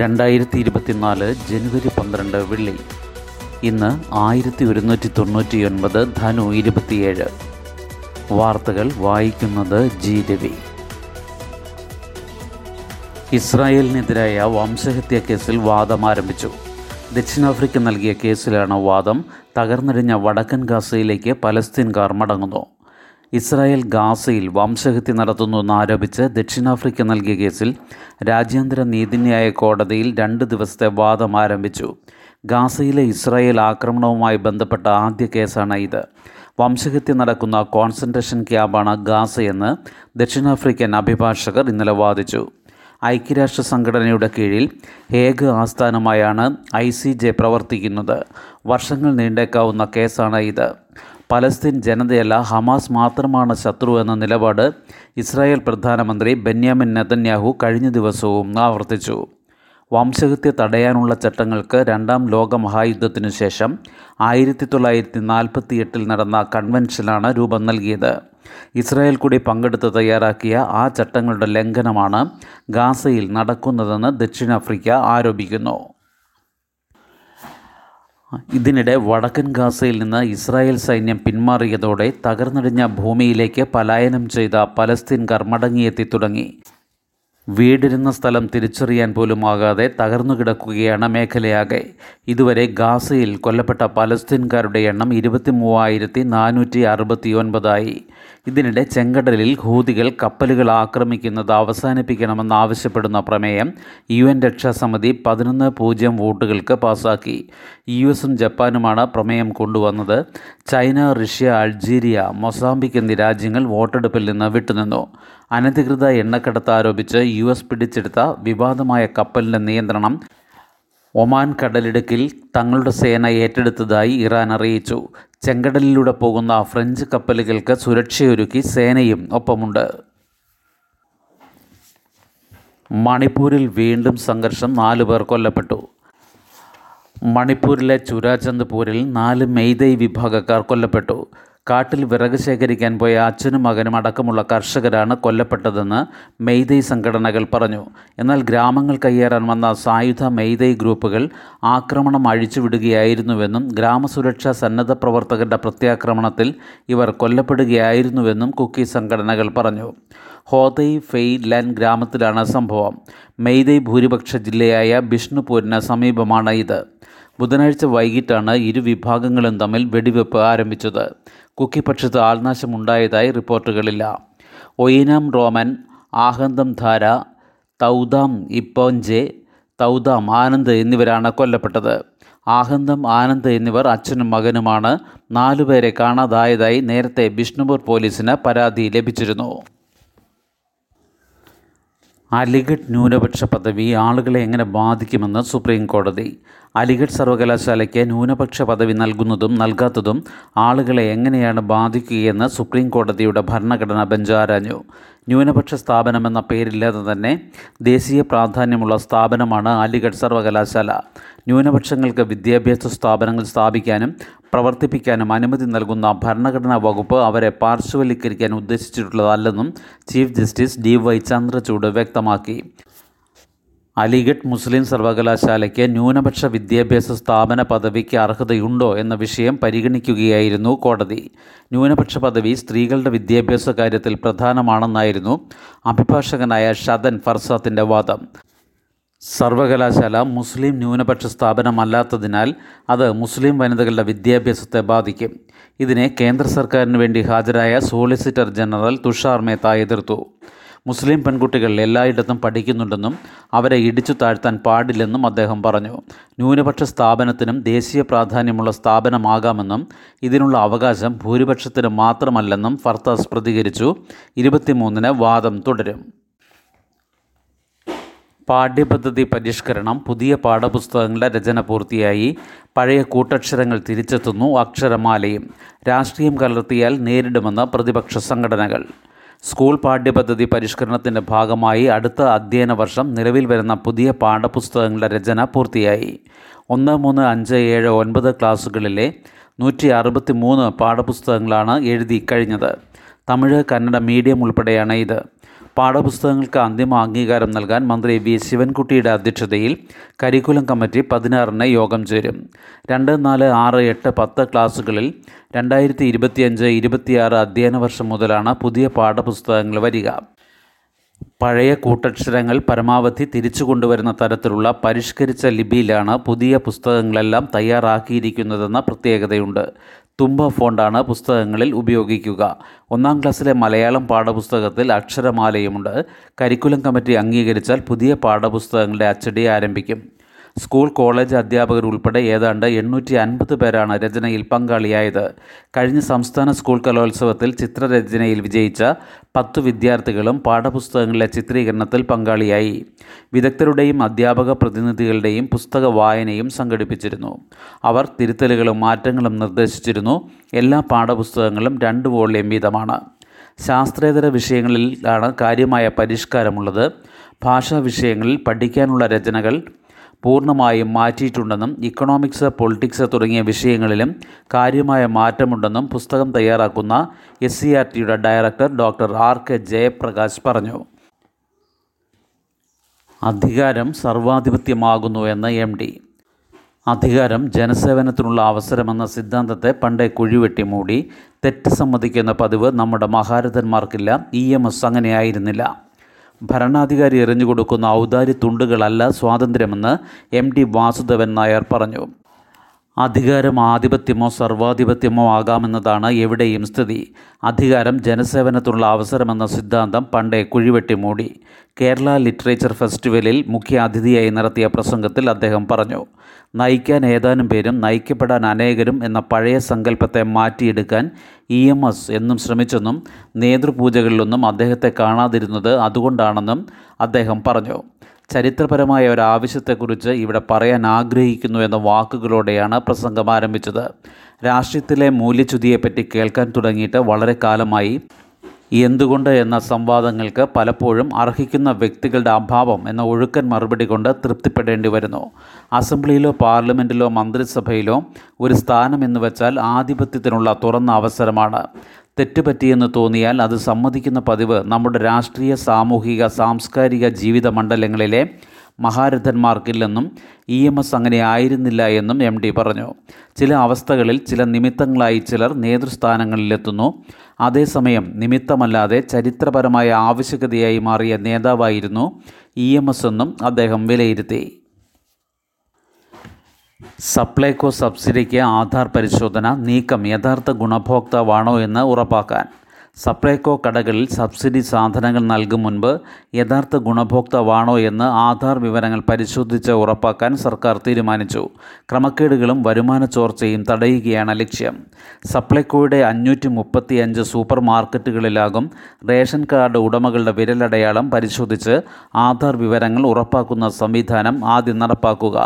രണ്ടായിരത്തി ഇരുപത്തിനാല് ജനുവരി പന്ത്രണ്ട് വെള്ളി. ഇന്ന് ആയിരത്തി ഒരുന്നൂറ്റി തൊണ്ണൂറ്റി ഒൻപത് ധനു ഇരുപത്തിയേഴ്. വാർത്തകൾ വായിക്കുന്നത് ജി രവി. ഇസ്രായേലിനെതിരായ വംശഹത്യാ കേസിൽ വാദം ആരംഭിച്ചു. ദക്ഷിണാഫ്രിക്ക നൽകിയ കേസിലാണ് വാദം. തകർന്നടിഞ്ഞ വടക്കൻ ഗാസയിലേക്ക് പലസ്തീൻകാർ മടങ്ങുന്നു. ഇസ്രായേൽ ഗാസയിൽ വംശഹത്യ നടത്തുന്നുവെന്നാരോപിച്ച് ദക്ഷിണാഫ്രിക്ക നൽകിയ കേസിൽ രാജ്യാന്തര നീതിന്യായ കോടതിയിൽ രണ്ട് ദിവസത്തെ വാദം ആരംഭിച്ചു. ഗാസയിലെ ഇസ്രായേൽ ആക്രമണവുമായി ബന്ധപ്പെട്ട ആദ്യ കേസാണ് ഇത്. വംശഹത്യ നടക്കുന്ന കോൺസെൻട്രേഷൻ ക്യാമ്പാണ് ഗാസയെന്ന് ദക്ഷിണാഫ്രിക്കൻ അഭിഭാഷകർ ഇന്നലെ വാദിച്ചു. ഐക്യരാഷ്ട്ര സംഘടനയുടെ കീഴിൽ ഹേഗ് ആസ്ഥാനമായാണ് ഐ സി ജെ പ്രവർത്തിക്കുന്നത്. വർഷങ്ങൾ നീണ്ടേക്കാവുന്ന കേസാണ് ഇത്. പലസ്തീൻ ജനതയല്ല ഹമാസ് മാത്രമാണ് ശത്രു എന്ന നിലപാട് ഇസ്രായേൽ പ്രധാനമന്ത്രി ബെന്യാമിൻ നെതന്യാഹു കഴിഞ്ഞ ദിവസവും ആവർത്തിച്ചു. വംശഹത്യ തടയാനുള്ള ചട്ടങ്ങൾക്ക് രണ്ടാം ലോക മഹായുദ്ധത്തിനു ശേഷം ആയിരത്തി തൊള്ളായിരത്തി നാൽപ്പത്തി എട്ടിൽ നടന്ന കൺവെൻഷനാണ് രൂപം നൽകിയത്. ഇസ്രായേൽ കൂടി പങ്കെടുത്ത് തയ്യാറാക്കിയ ആ ചട്ടങ്ങളുടെ ലംഘനമാണ് ഗാസയിൽ നടക്കുന്നതെന്ന് ദക്ഷിണാഫ്രിക്ക ആരോപിക്കുന്നു. ഇതിനിടെ വടക്കൻ ഗാസയിൽ നിന്ന് ഇസ്രായേൽ സൈന്യം പിന്മാറിയതോടെ തകർന്നടിഞ്ഞ ഭൂമിയിലേക്ക് പലായനം ചെയ്ത പലസ്തീൻകാർ മടങ്ങിയെത്തി തുടങ്ങി. വീടിരുന്ന സ്ഥലം തിരിച്ചറിയാൻ പോലും ആകാതെ തകർന്നു കിടക്കുകയാണ് മേഖലയാകെ. ഇതുവരെ ഗാസയിൽ കൊല്ലപ്പെട്ട പലസ്തീൻകാരുടെ എണ്ണം ഇരുപത്തി മൂവായിരത്തി നാനൂറ്റി അറുപത്തി ഒൻപതായി ഇതിനിടെ ചെങ്കടലിൽ ഹൂതികൾ കപ്പലുകൾ ആക്രമിക്കുന്നത് അവസാനിപ്പിക്കണമെന്നാവശ്യപ്പെടുന്ന പ്രമേയം യു എൻ രക്ഷാസമിതി പതിനൊന്ന് പൂജ്യം വോട്ടുകൾക്ക് പാസാക്കി. യു എസും ജപ്പാനുമാണ് പ്രമേയം കൊണ്ടുവന്നത്. ചൈന റഷ്യ അൾജീരിയ മൊസാംബിക് എന്നീ രാജ്യങ്ങൾ വോട്ടെടുപ്പിൽ നിന്ന് വിട്ടുനിന്നു. അനധികൃത എണ്ണക്കടത്ത് ആരോപിച്ച് യു എസ് പിടിച്ചെടുത്ത വിവാദമായ കപ്പലിന്റെ നിയന്ത്രണം ഒമാൻ കടലിടുക്കിൽ തങ്ങളുടെ സേന ഏറ്റെടുത്തതായി ഇറാൻ അറിയിച്ചു. ചെങ്കടലിലൂടെ പോകുന്ന ഫ്രഞ്ച് കപ്പലുകൾക്ക് സുരക്ഷയൊരുക്കി സേനയും ഒപ്പമുണ്ട്. മണിപ്പൂരിൽ വീണ്ടും സംഘർഷം നാലു പേർ കൊല്ലപ്പെട്ടു. മണിപ്പൂരിലെ ചുരാചന്ദ്പൂരിൽ നാല് മെയ്തൈ വിഭാഗക്കാർ കൊല്ലപ്പെട്ടു. കാട്ടിൽ വിറക് ശേഖരിക്കാൻ പോയ അച്ഛനും മകനും അടക്കമുള്ള കർഷകരാണ് കൊല്ലപ്പെട്ടതെന്ന് മെയ്തൈ സംഘടനകൾ പറഞ്ഞു. എന്നാൽ ഗ്രാമങ്ങൾ കയ്യേറാൻ വന്ന സായുധ മെയ്തൈ ഗ്രൂപ്പുകൾ ആക്രമണം അഴിച്ചുവിടുകയായിരുന്നുവെന്നും ഗ്രാമസുരക്ഷാ സന്നദ്ധ പ്രവർത്തകരുടെ പ്രത്യാക്രമണത്തിൽ ഇവർ കൊല്ലപ്പെടുകയായിരുന്നുവെന്നും കുക്കി സംഘടനകൾ പറഞ്ഞു. ഹോതൈ ഫെയ് ലാൻ ഗ്രാമത്തിലാണ് സംഭവം. മെയ്തൈ ഭൂരിപക്ഷ ജില്ലയായ ബിഷ്ണുപൂരിന് സമീപമാണ് ഇത് ബുധനാഴ്ച വൈകിട്ടാണ് ഇരു വിഭാഗങ്ങളും തമ്മിൽ വെടിവെപ്പ് ആരംഭിച്ചത്. കുക്കിപക്ഷത്ത് ആൾനാശമുണ്ടായതായി റിപ്പോർട്ടുകളില്ല. ഒയിനാം റോമൻ ആഹന്തം ധാര തൗദാം ഇപ്പോഞ്ചെ തൗദാം ആനന്ദ് എന്നിവരാണ് കൊല്ലപ്പെട്ടത്. ആഹന്തം ആനന്ദ് എന്നിവർ അച്ഛനും മകനുമാണ് നാലുപേരെ കാണാതായതായി നേരത്തെ ബിഷ്ണുപൂർ പോലീസിന് പരാതി ലഭിച്ചിരുന്നു. അലിഗഡ് ന്യൂനപക്ഷ പദവി ആളുകളെ എങ്ങനെ ബാധിക്കുമെന്ന് സുപ്രീം കോടതി. അലിഗഡ് സർവകലാശാലയ്ക്ക് ന്യൂനപക്ഷ പദവി നൽകുന്നതും നൽകാത്തതും ആളുകളെ എങ്ങനെയാണ് ബാധിക്കുകയെന്ന് സുപ്രീം കോടതിയുടെ ഭരണഘടനാ ബെഞ്ച് ആരാഞ്ഞു. ന്യൂനപക്ഷ സ്ഥാപനമെന്ന പേരില്ലാതെ തന്നെ ദേശീയ പ്രാധാന്യമുള്ള സ്ഥാപനമാണ് അലിഗഡ് സർവകലാശാല. ന്യൂനപക്ഷങ്ങൾക്ക് വിദ്യാഭ്യാസ സ്ഥാപനങ്ങൾ സ്ഥാപിക്കാനും പ്രവർത്തിപ്പിക്കാനും അനുമതി നൽകുന്ന ഭരണഘടനാ വകുപ്പ് അവരെ പാർശ്വവൽക്കരിക്കാൻ ഉദ്ദേശിച്ചിട്ടുള്ളതല്ലെന്നും chief justice D Y Chandrachud വ്യക്തമാക്കി. അലിഗഡ് മുസ്ലിം സർവകലാശാലയ്ക്ക് ന്യൂനപക്ഷ വിദ്യാഭ്യാസ സ്ഥാപന പദവിക്ക് അർഹതയുണ്ടോ എന്ന വിഷയം പരിഗണിക്കുകയായിരുന്നു കോടതി. ന്യൂനപക്ഷ പദവി സ്ത്രീകളുടെ വിദ്യാഭ്യാസ കാര്യത്തിൽ പ്രധാനമാണെന്നായിരുന്നു അഭിഭാഷകനായ ഷദൻ ഫർസാത്തിന്റെ വാദം. സർവകലാശാല മുസ്ലിം ന്യൂനപക്ഷ സ്ഥാപനമല്ലാത്തതിനാൽ അത് മുസ്ലിം വനിതകളുടെ വിദ്യാഭ്യാസത്തെ ബാധിക്കും. ഇതിനെ കേന്ദ്ര സർക്കാരിന് വേണ്ടി ഹാജരായ സോളിസിറ്റർ ജനറൽ തുഷാർ മേത്ത എതിർത്തു. മുസ്ലിം പെൺകുട്ടികൾ എല്ലായിടത്തും പഠിക്കുന്നുണ്ടെന്നും അവരെ ഇടിച്ചു താഴ്ത്താൻ പാടില്ലെന്നും അദ്ദേഹം പറഞ്ഞു. ന്യൂനപക്ഷ സ്ഥാപനത്തിനും ദേശീയ പ്രാധാന്യമുള്ള സ്ഥാപനമാകാമെന്നും ഇതിനുള്ള അവകാശം ഭൂരിപക്ഷത്തിന് മാത്രമല്ലെന്നും ഫർത്താസ് പ്രതികരിച്ചു. ഇരുപത്തിമൂന്നിന് വാദം തുടരും. പാഠ്യപദ്ധതി പരിഷ്കരണം പുതിയ പാഠപുസ്തകങ്ങളുടെ രചന പൂർത്തിയായി പഴയ കൂട്ടക്ഷരങ്ങൾ തിരിച്ചെത്തുന്നു അക്ഷരമാലയും. രാഷ്ട്രീയം കലർത്തിയാൽ നേരിടുമെന്ന് പ്രതിപക്ഷ സംഘടനകൾ. സ്കൂൾ പാഠ്യപദ്ധതി പരിഷ്കരണത്തിന്റെ ഭാഗമായി അടുത്ത അധ്യയന വർഷം നിലവിൽ വരുന്ന പുതിയ പാഠപുസ്തകങ്ങളുടെ രചന പൂർത്തിയായി. ഒന്ന് മൂന്ന് അഞ്ച് ഏഴ് ഒൻപത് ക്ലാസ്സുകളിലെ നൂറ്റി അറുപത്തി മൂന്ന് പാഠപുസ്തകങ്ങളാണ് എഴുതി കഴിഞ്ഞത്. തമിഴ് കന്നഡ മീഡിയം ഉൾപ്പെടെയാണ് ഇത്. പാഠപുസ്തകങ്ങൾക്ക് അന്തിമ അംഗീകാരം നൽകാൻ മന്ത്രി വി ശിവൻകുട്ടിയുടെ അധ്യക്ഷതയിൽ കരിക്കുലം കമ്മിറ്റി പതിനാറിന് യോഗം ചേരും. രണ്ട് നാല് ആറ് എട്ട് പത്ത് ക്ലാസ്സുകളിൽ രണ്ടായിരത്തി ഇരുപത്തിയഞ്ച് ഇരുപത്തിയാറ് അധ്യയന വർഷം മുതലാണ് പുതിയ പാഠപുസ്തകങ്ങൾ വരിക. പഴയ കൂട്ടക്ഷരങ്ങൾ പരമാവധി തിരിച്ചു കൊണ്ടുവരുന്ന തരത്തിലുള്ള പരിഷ്കരിച്ച ലിപിയിലാണ് പുതിയ പുസ്തകങ്ങളെല്ലാം തയ്യാറാക്കിയിരിക്കുന്നതെന്ന പ്രത്യേകതയുണ്ട്. തുമ്പ ഫോണ്ടാണ് പുസ്തകങ്ങളിൽ ഉപയോഗിക്കുക. ഒന്നാം ക്ലാസ്സിലെ മലയാളം പാഠപുസ്തകത്തിൽ അക്ഷരമാലയുമുണ്ട്. കരിക്കുലം കമ്മിറ്റി അംഗീകരിച്ചാൽ പുതിയ പാഠപുസ്തകങ്ങളുടെ അച്ചടി ആരംഭിക്കും. സ്കൂൾ കോളേജ് അധ്യാപകർ ഉൾപ്പെടെ ഏതാണ്ട് എണ്ണൂറ്റി അൻപത് പേരാണ് രചനയിൽ പങ്കാളിയായത്. കഴിഞ്ഞ സംസ്ഥാന സ്കൂൾ കലോത്സവത്തിൽ ചിത്രരചനയിൽ വിജയിച്ച പത്ത് വിദ്യാർത്ഥികളും പാഠപുസ്തകങ്ങളിലെ ചിത്രീകരണത്തിൽ പങ്കാളിയായി. വിദഗ്ധരുടെയും അധ്യാപക പ്രതിനിധികളുടെയും പുസ്തക വായനയും സംഘടിപ്പിച്ചിരുന്നു. അവർ തിരുത്തലുകളും മാറ്റങ്ങളും നിർദ്ദേശിച്ചിരുന്നു. എല്ലാ പാഠപുസ്തകങ്ങളും രണ്ട് വോളിയം വീതമാണ്. ശാസ്ത്രേതര വിഷയങ്ങളിലാണ് കാര്യമായ പരിഷ്കാരമുള്ളത്. ഭാഷാ വിഷയങ്ങളിൽ പഠിക്കാനുള്ള രചനകൾ പൂർണമായും മാറ്റിയിട്ടുണ്ടെന്നും ഇക്കണോമിക്സ് പൊളിറ്റിക്സ് തുടങ്ങിയ വിഷയങ്ങളിലും കാര്യമായ മാറ്റമുണ്ടെന്നും പുസ്തകം തയ്യാറാക്കുന്ന എസ് സി ആർ ടിയുടെ director doctor R K Jayaprakash പറഞ്ഞു. അധികാരം സർവാധിപത്യമാകുന്നു എന്ന് എം ഡി അധികാരം ജനസേവനത്തിനുള്ള അവസരമെന്ന സിദ്ധാന്തത്തെ പണ്ടേ കുഴിവെട്ടി മൂടി തെറ്റ് സമ്മതിക്കുന്ന പതിവ് നമ്മുടെ മഹാരഥന്മാർക്കില്ല ഇ എം എസ് അങ്ങനെയായിരുന്നില്ല. ഭരണാധികാരി എറിഞ്ഞു കൊടുക്കുന്ന ഔദാര്യ തുണ്ടുകളല്ല സ്വാതന്ത്ര്യമെന്ന് എം ടി വാസുദേവൻ നായർ പറഞ്ഞു. അധികാരം ആധിപത്യമോ സർവാധിപത്യമോ ആകാമെന്നതാണ് എവിടെയും സ്ഥിതി. അധികാരം ജനസേവനത്തിനുള്ള അവസരമെന്ന സിദ്ധാന്തം പണ്ടേ കുഴിവെട്ടി മൂടി. കേരള ലിറ്ററേച്ചർ ഫെസ്റ്റിവലിൽ മുഖ്യ അതിഥിയായി നടത്തിയ പ്രസംഗത്തിൽ അദ്ദേഹം പറഞ്ഞു നയിക്കാൻ ഏതാനും പേരും നയിക്കപ്പെടാൻ അനേകരും എന്ന പഴയ സങ്കല്പത്തെ മാറ്റിയെടുക്കാൻ ഇ എം എസ് എന്നും ശ്രമിച്ചെന്നും നേതൃപൂജകളിലൊന്നും അദ്ദേഹത്തെ കാണാതിരുന്നത് അതുകൊണ്ടാണെന്നും അദ്ദേഹം പറഞ്ഞു. ചരിത്രപരമായ ഒരു ആവശ്യത്തെക്കുറിച്ച് ഇവിടെ പറയാൻ ആഗ്രഹിക്കുന്നു എന്ന വാക്കുകളോടെയാണ് പ്രസംഗം ആരംഭിച്ചത്. രാഷ്ട്രീയത്തിലെ മൂല്യച്യുതിയെപ്പറ്റി കേൾക്കാൻ തുടങ്ങിയിട്ട് വളരെ കാലമായി. എന്തുകൊണ്ട് എന്ന സംവാദങ്ങൾക്ക് പലപ്പോഴും അർഹിക്കുന്ന വ്യക്തികളുടെ അഭാവം എന്ന ഒഴുക്കൻ മറുപടി കൊണ്ട് തൃപ്തിപ്പെടേണ്ടി വരുന്നു. അസംബ്ലിയിലോ പാർലമെന്റിലോ മന്ത്രിസഭയിലോ ഒരു സ്ഥാനം എന്ന് വെച്ചാൽ ആധിപത്യത്തിനുള്ള തുറന്ന അവസരമാണ്. തെറ്റുപറ്റിയെന്ന് തോന്നിയാൽ അത് സമ്മതിക്കുന്ന പതിവ് നമ്മുടെ രാഷ്ട്രീയ സാമൂഹിക സാംസ്കാരിക ജീവിത മണ്ഡലങ്ങളിലെ മഹാരഥന്മാർക്കില്ലെന്നും ഇ എം എസ് അങ്ങനെ ആയിരുന്നില്ല എന്നും എം ഡി പറഞ്ഞു. ചില അവസ്ഥകളിൽ ചില നിമിത്തങ്ങളായി ചിലർ നേതൃസ്ഥാനങ്ങളിലെത്തുന്നു. അതേസമയം നിമിത്തമല്ലാതെ ചരിത്രപരമായ ആവശ്യകതയായി മാറിയ നേതാവായിരുന്നു ഇ എം എസ് എന്നും അദ്ദേഹം വിലയിരുത്തി. സപ്ലൈകോ സബ്സിഡിക്ക് ആധാർ പരിശോധന നീക്കം യഥാർത്ഥ ഗുണഭോക്താവാണോ എന്ന് ഉറപ്പാക്കാൻ സപ്ലൈകോ കടകളിൽ സബ്സിഡി സാധനങ്ങൾ നൽകും മുൻപ് യഥാർത്ഥ ഗുണഭോക്താവാണോ എന്ന് ആധാർ വിവരങ്ങൾ പരിശോധിച്ച് ഉറപ്പാക്കാൻ സർക്കാർ തീരുമാനിച്ചു. ക്രമക്കേടുകളും വരുമാന ചോർച്ചയും തടയുകയാണ് ലക്ഷ്യം. സപ്ലൈകോയുടെ അഞ്ഞൂറ്റി മുപ്പത്തി അഞ്ച് സൂപ്പർ മാർക്കറ്റുകളിലാകും റേഷൻ കാർഡ് ഉടമകളുടെ വിരലടയാളം പരിശോധിച്ച് ആധാർ വിവരങ്ങൾ ഉറപ്പാക്കുന്ന സംവിധാനം ആദ്യം നടപ്പാക്കുക.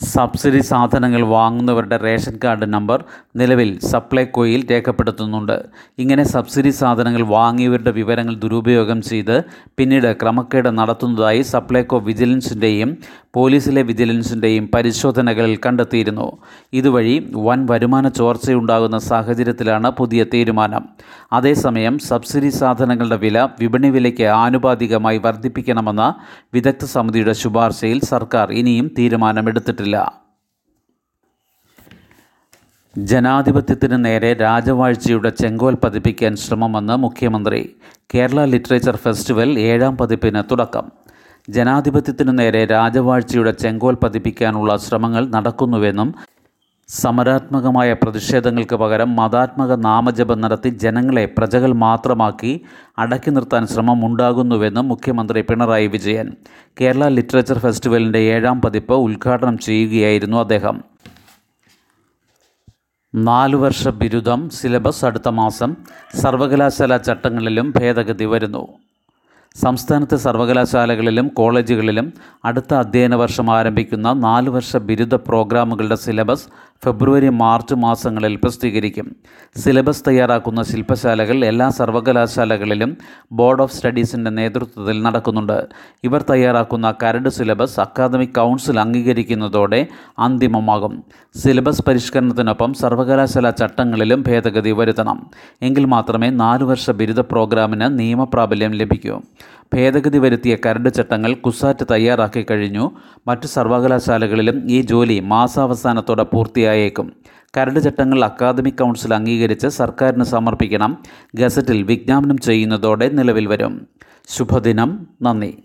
സബ്സിഡി സാധനങ്ങൾ വാങ്ങുന്നവരുടെ റേഷൻ കാർഡ് നമ്പർ നിലവിൽ സപ്ലൈകോയിൽ രേഖപ്പെടുത്തുന്നുണ്ട്. ഇങ്ങനെ സബ്സിഡി സാധനങ്ങൾ വാങ്ങിയവരുടെ വിവരങ്ങൾ ദുരുപയോഗം ചെയ്ത് പിന്നീട് ക്രമക്കേട് നടത്തുന്നതായി സപ്ലൈകോ വിജിലൻസിന്റെയും പോലീസിലെ വിജിലൻസിന്റെയും പരിശോധനകളിൽ കണ്ടെത്തിയിരുന്നു. ഇതുവഴി വൻ വരുമാന ചോർച്ചയുണ്ടാകുന്ന സാഹചര്യത്തിലാണ് പുതിയ തീരുമാനം. അതേസമയം സബ്സിഡി സാധനങ്ങളുടെ വില വിപണി വിലയ്ക്ക് ആനുപാതികമായി വർദ്ധിപ്പിക്കണമെന്ന വിദഗ്ധ സമിതിയുടെ ശുപാർശയിൽ സർക്കാർ ഇനിയും തീരുമാനമെടുത്തിട്ടില്ല. ജനാധിപത്യത്തിന് നേരെ രാജവാഴ്ചയുടെ ചെങ്കോൽ പതിപ്പിക്കാൻ ശ്രമമെന്ന് മുഖ്യമന്ത്രി. കേരള ലിറ്ററേച്ചർ ഫെസ്റ്റിവൽ ഏഴാം പതിപ്പിന് തുടക്കം. ജനാധിപത്യത്തിനു നേരെ രാജവാഴ്ചയുടെ ചെങ്കോൽ പതിപ്പിക്കാനുള്ള ശ്രമങ്ങൾ നടക്കുന്നുവെന്നും സമരാത്മകമായ പ്രതിഷേധങ്ങൾക്ക് പകരം മതാത്മക നാമജപം നടത്തി ജനങ്ങളെ പ്രജകൾ മാത്രമാക്കി അടക്കി നിർത്താൻ ശ്രമം ഉണ്ടാകുന്നുവെന്നും മുഖ്യമന്ത്രി പിണറായി വിജയൻ. കേരള ലിറ്ററേച്ചർ ഫെസ്റ്റിവലിന്റെ ഏഴാം പതിപ്പ് ഉദ്ഘാടനം ചെയ്യുകയായിരുന്നു അദ്ദേഹം. നാലു വർഷ ബിരുദം സിലബസ് അടുത്ത മാസം സർവകലാശാല ചട്ടങ്ങളിലും ഭേദഗതി വരുന്നു. സംസ്ഥാനത്തെ സർവകലാശാലകളിലും കോളേജുകളിലും അടുത്ത അധ്യയന വർഷം ആരംഭിക്കുന്ന നാല് വർഷ ബിരുദ പ്രോഗ്രാമുകളുടെ സിലബസ് ഫെബ്രുവരി മാർച്ച് മാസങ്ങളിൽ പ്രസിദ്ധീകരിക്കും. സിലബസ് തയ്യാറാക്കുന്ന ശില്പശാലകൾ എല്ലാ സർവകലാശാലകളിലും ബോർഡ് ഓഫ് സ്റ്റഡീസിന്റെ നേതൃത്വത്തിൽ നടക്കുന്നുണ്ട്. ഇവർ തയ്യാറാക്കുന്ന കരട് സിലബസ് അക്കാദമിക് കൗൺസിൽ അംഗീകരിക്കുന്നതോടെ അന്തിമമാകും. സിലബസ് പരിഷ്കരണത്തിനൊപ്പം സർവകലാശാല ചട്ടങ്ങളിലും ഭേദഗതി വരുത്തണം. എങ്കിൽ മാത്രമേ നാലു വർഷ ബിരുദ പ്രോഗ്രാമിന് നിയമപ്രാബല്യം ലഭിക്കൂ. ഭേദഗതി വരുത്തിയ കരട് ചട്ടങ്ങൾ കുസാറ്റ് തയ്യാറാക്കി കഴിഞ്ഞു. മറ്റു സർവകലാശാലകളിലും ഈ ജോലി മാസാവസാനത്തോടെ പൂർത്തിയായേക്കും. കരട് ചട്ടങ്ങൾ അക്കാദമിക് കൗൺസിൽ അംഗീകരിച്ച് സർക്കാരിന് സമർപ്പിക്കണം. ഗസറ്റിൽ വിജ്ഞാപനം ചെയ്യുന്നതോടെ നിലവിൽ വരും. ശുഭദിനം. നന്ദി.